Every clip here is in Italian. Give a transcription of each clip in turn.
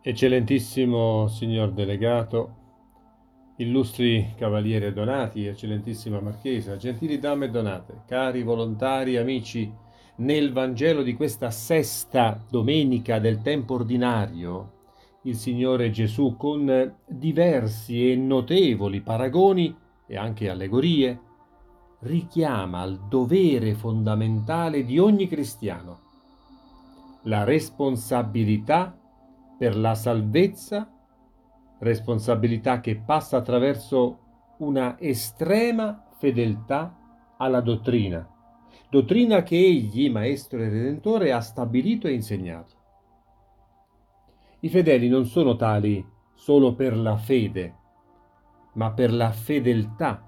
Eccellentissimo signor delegato, illustri cavalieri donati, eccellentissima marchesa, gentili dame donate, cari volontari, amici, nel Vangelo di questa sesta domenica del tempo ordinario, il Signore Gesù con diversi e notevoli paragoni e anche allegorie richiama al dovere fondamentale di ogni cristiano, la responsabilità per la salvezza, responsabilità che passa attraverso una estrema fedeltà alla dottrina, dottrina che egli, Maestro e Redentore, ha stabilito e insegnato. I fedeli non sono tali solo per la fede, ma per la fedeltà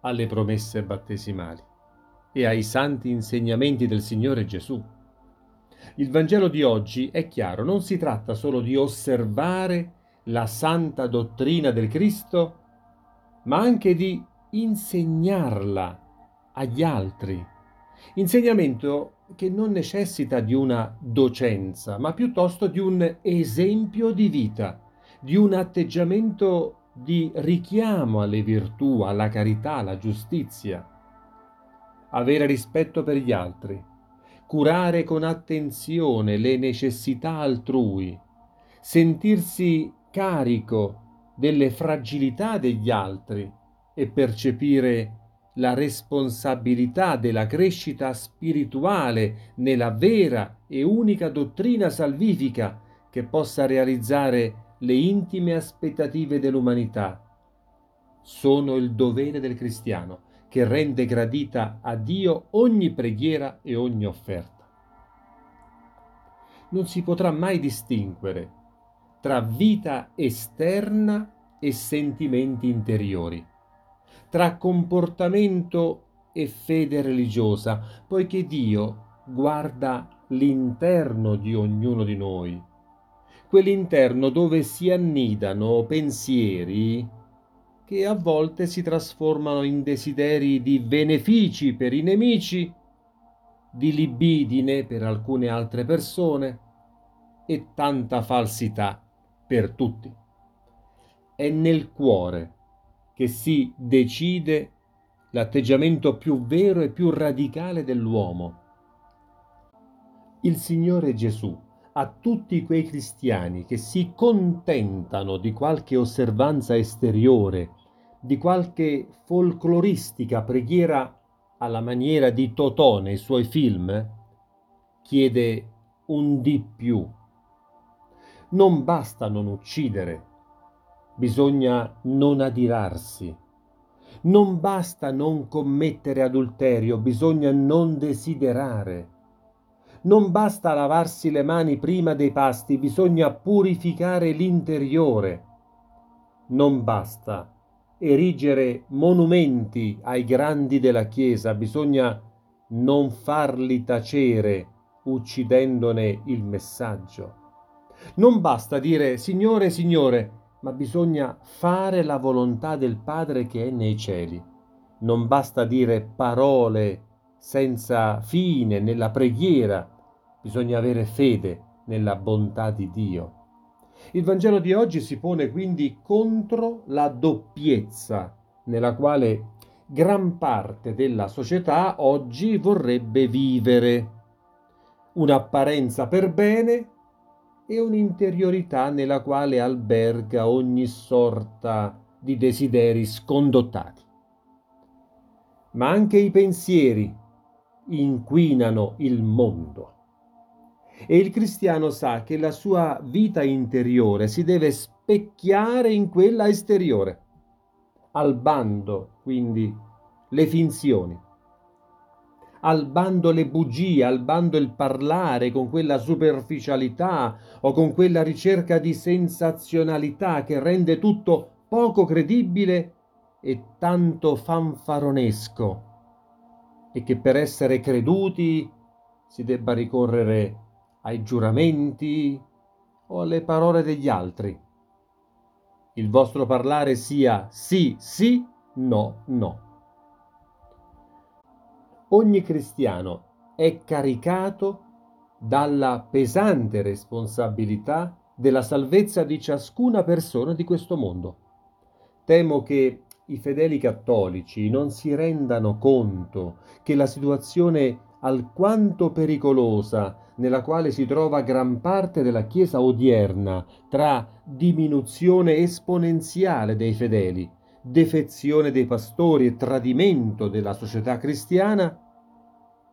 alle promesse battesimali e ai santi insegnamenti del Signore Gesù. Il Vangelo di oggi è chiaro, non si tratta solo di osservare la santa dottrina del Cristo, ma anche di insegnarla agli altri. Insegnamento che non necessita di una docenza, ma piuttosto di un esempio di vita, di un atteggiamento di richiamo alle virtù, alla carità, alla giustizia. Avere rispetto per gli altri, curare con attenzione le necessità altrui, sentirsi carico delle fragilità degli altri e percepire la responsabilità della crescita spirituale nella vera e unica dottrina salvifica che possa realizzare le intime aspettative dell'umanità. Sono il dovere del cristiano che rende gradita a Dio ogni preghiera e ogni offerta. Non si potrà mai distinguere tra vita esterna e sentimenti interiori, tra comportamento e fede religiosa, poiché Dio guarda l'interno di ognuno di noi, quell'interno dove si annidano pensieri che a volte si trasformano in desideri di benefici per i nemici, di libidine per alcune altre persone e tanta falsità per tutti. È nel cuore che si decide l'atteggiamento più vero e più radicale dell'uomo. Il Signore Gesù a tutti quei cristiani che si contentano di qualche osservanza esteriore di qualche folcloristica preghiera alla maniera di Totò nei suoi film, chiede un di più. Non basta non uccidere, bisogna non adirarsi. Non basta non commettere adulterio, bisogna non desiderare. Non basta lavarsi le mani prima dei pasti, bisogna purificare l'interiore. Non basta erigere monumenti ai grandi della Chiesa, bisogna non farli tacere uccidendone il messaggio. Non basta dire Signore, Signore, ma bisogna fare la volontà del Padre che è nei cieli. Non basta dire parole senza fine nella preghiera, bisogna avere fede nella bontà di Dio. Il Vangelo di oggi si pone quindi contro la doppiezza nella quale gran parte della società oggi vorrebbe vivere. Un'apparenza per bene e un'interiorità nella quale alberga ogni sorta di desideri scondottati. Ma anche i pensieri inquinano il mondo. E il cristiano sa che la sua vita interiore si deve specchiare in quella esteriore. Al bando, quindi, le finzioni. Al bando le bugie, al bando il parlare con quella superficialità o con quella ricerca di sensazionalità che rende tutto poco credibile e tanto fanfaronesco e che per essere creduti si debba ricorrere ai giuramenti o alle parole degli altri. Il vostro parlare sia sì, sì, no, no. Ogni cristiano è caricato dalla pesante responsabilità della salvezza di ciascuna persona di questo mondo. Temo che i fedeli cattolici non si rendano conto che la situazione alquanto pericolosa nella quale si trova gran parte della Chiesa odierna tra diminuzione esponenziale dei fedeli, defezione dei pastori e tradimento della società cristiana,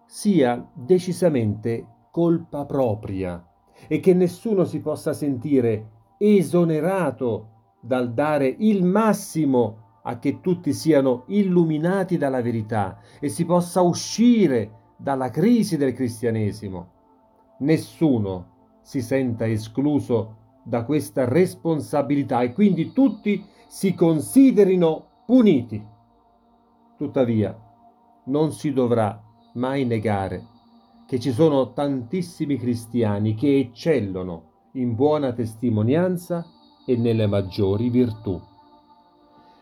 sia decisamente colpa propria e che nessuno si possa sentire esonerato dal dare il massimo a che tutti siano illuminati dalla verità e si possa uscire dalla crisi del cristianesimo. Nessuno si senta escluso da questa responsabilità e quindi tutti si considerino puniti. Tuttavia, non si dovrà mai negare che ci sono tantissimi cristiani che eccellono in buona testimonianza e nelle maggiori virtù.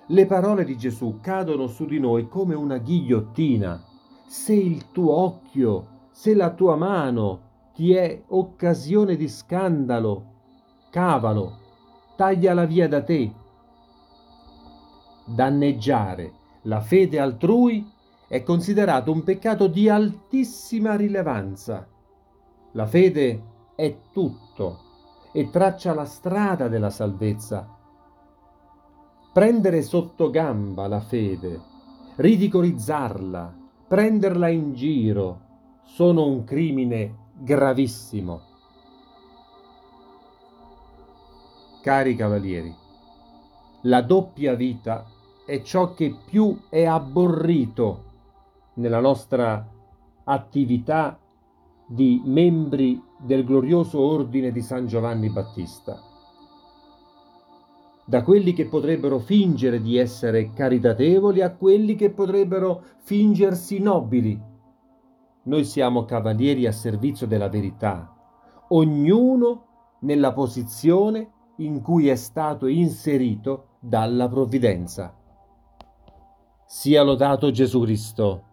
Le parole di Gesù cadono su di noi come una ghigliottina. Se il tuo occhio, se la tua mano ti è occasione di scandalo, cavalo, tagliala via da te. Danneggiare la fede altrui è considerato un peccato di altissima rilevanza. La fede è tutto e traccia la strada della salvezza prendere sotto gamba la fede, ridicolizzarla, prenderla in giro, sono un crimine gravissimo. Cari cavalieri, la doppia vita è ciò che più è abborrito nella nostra attività di membri del glorioso ordine di San Giovanni Battista da quelli che potrebbero fingere di essere caritatevoli a quelli che potrebbero fingersi nobili. Noi siamo cavalieri a servizio della verità, ognuno nella posizione in cui è stato inserito dalla provvidenza. Sia lodato Gesù Cristo.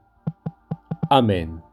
Amen.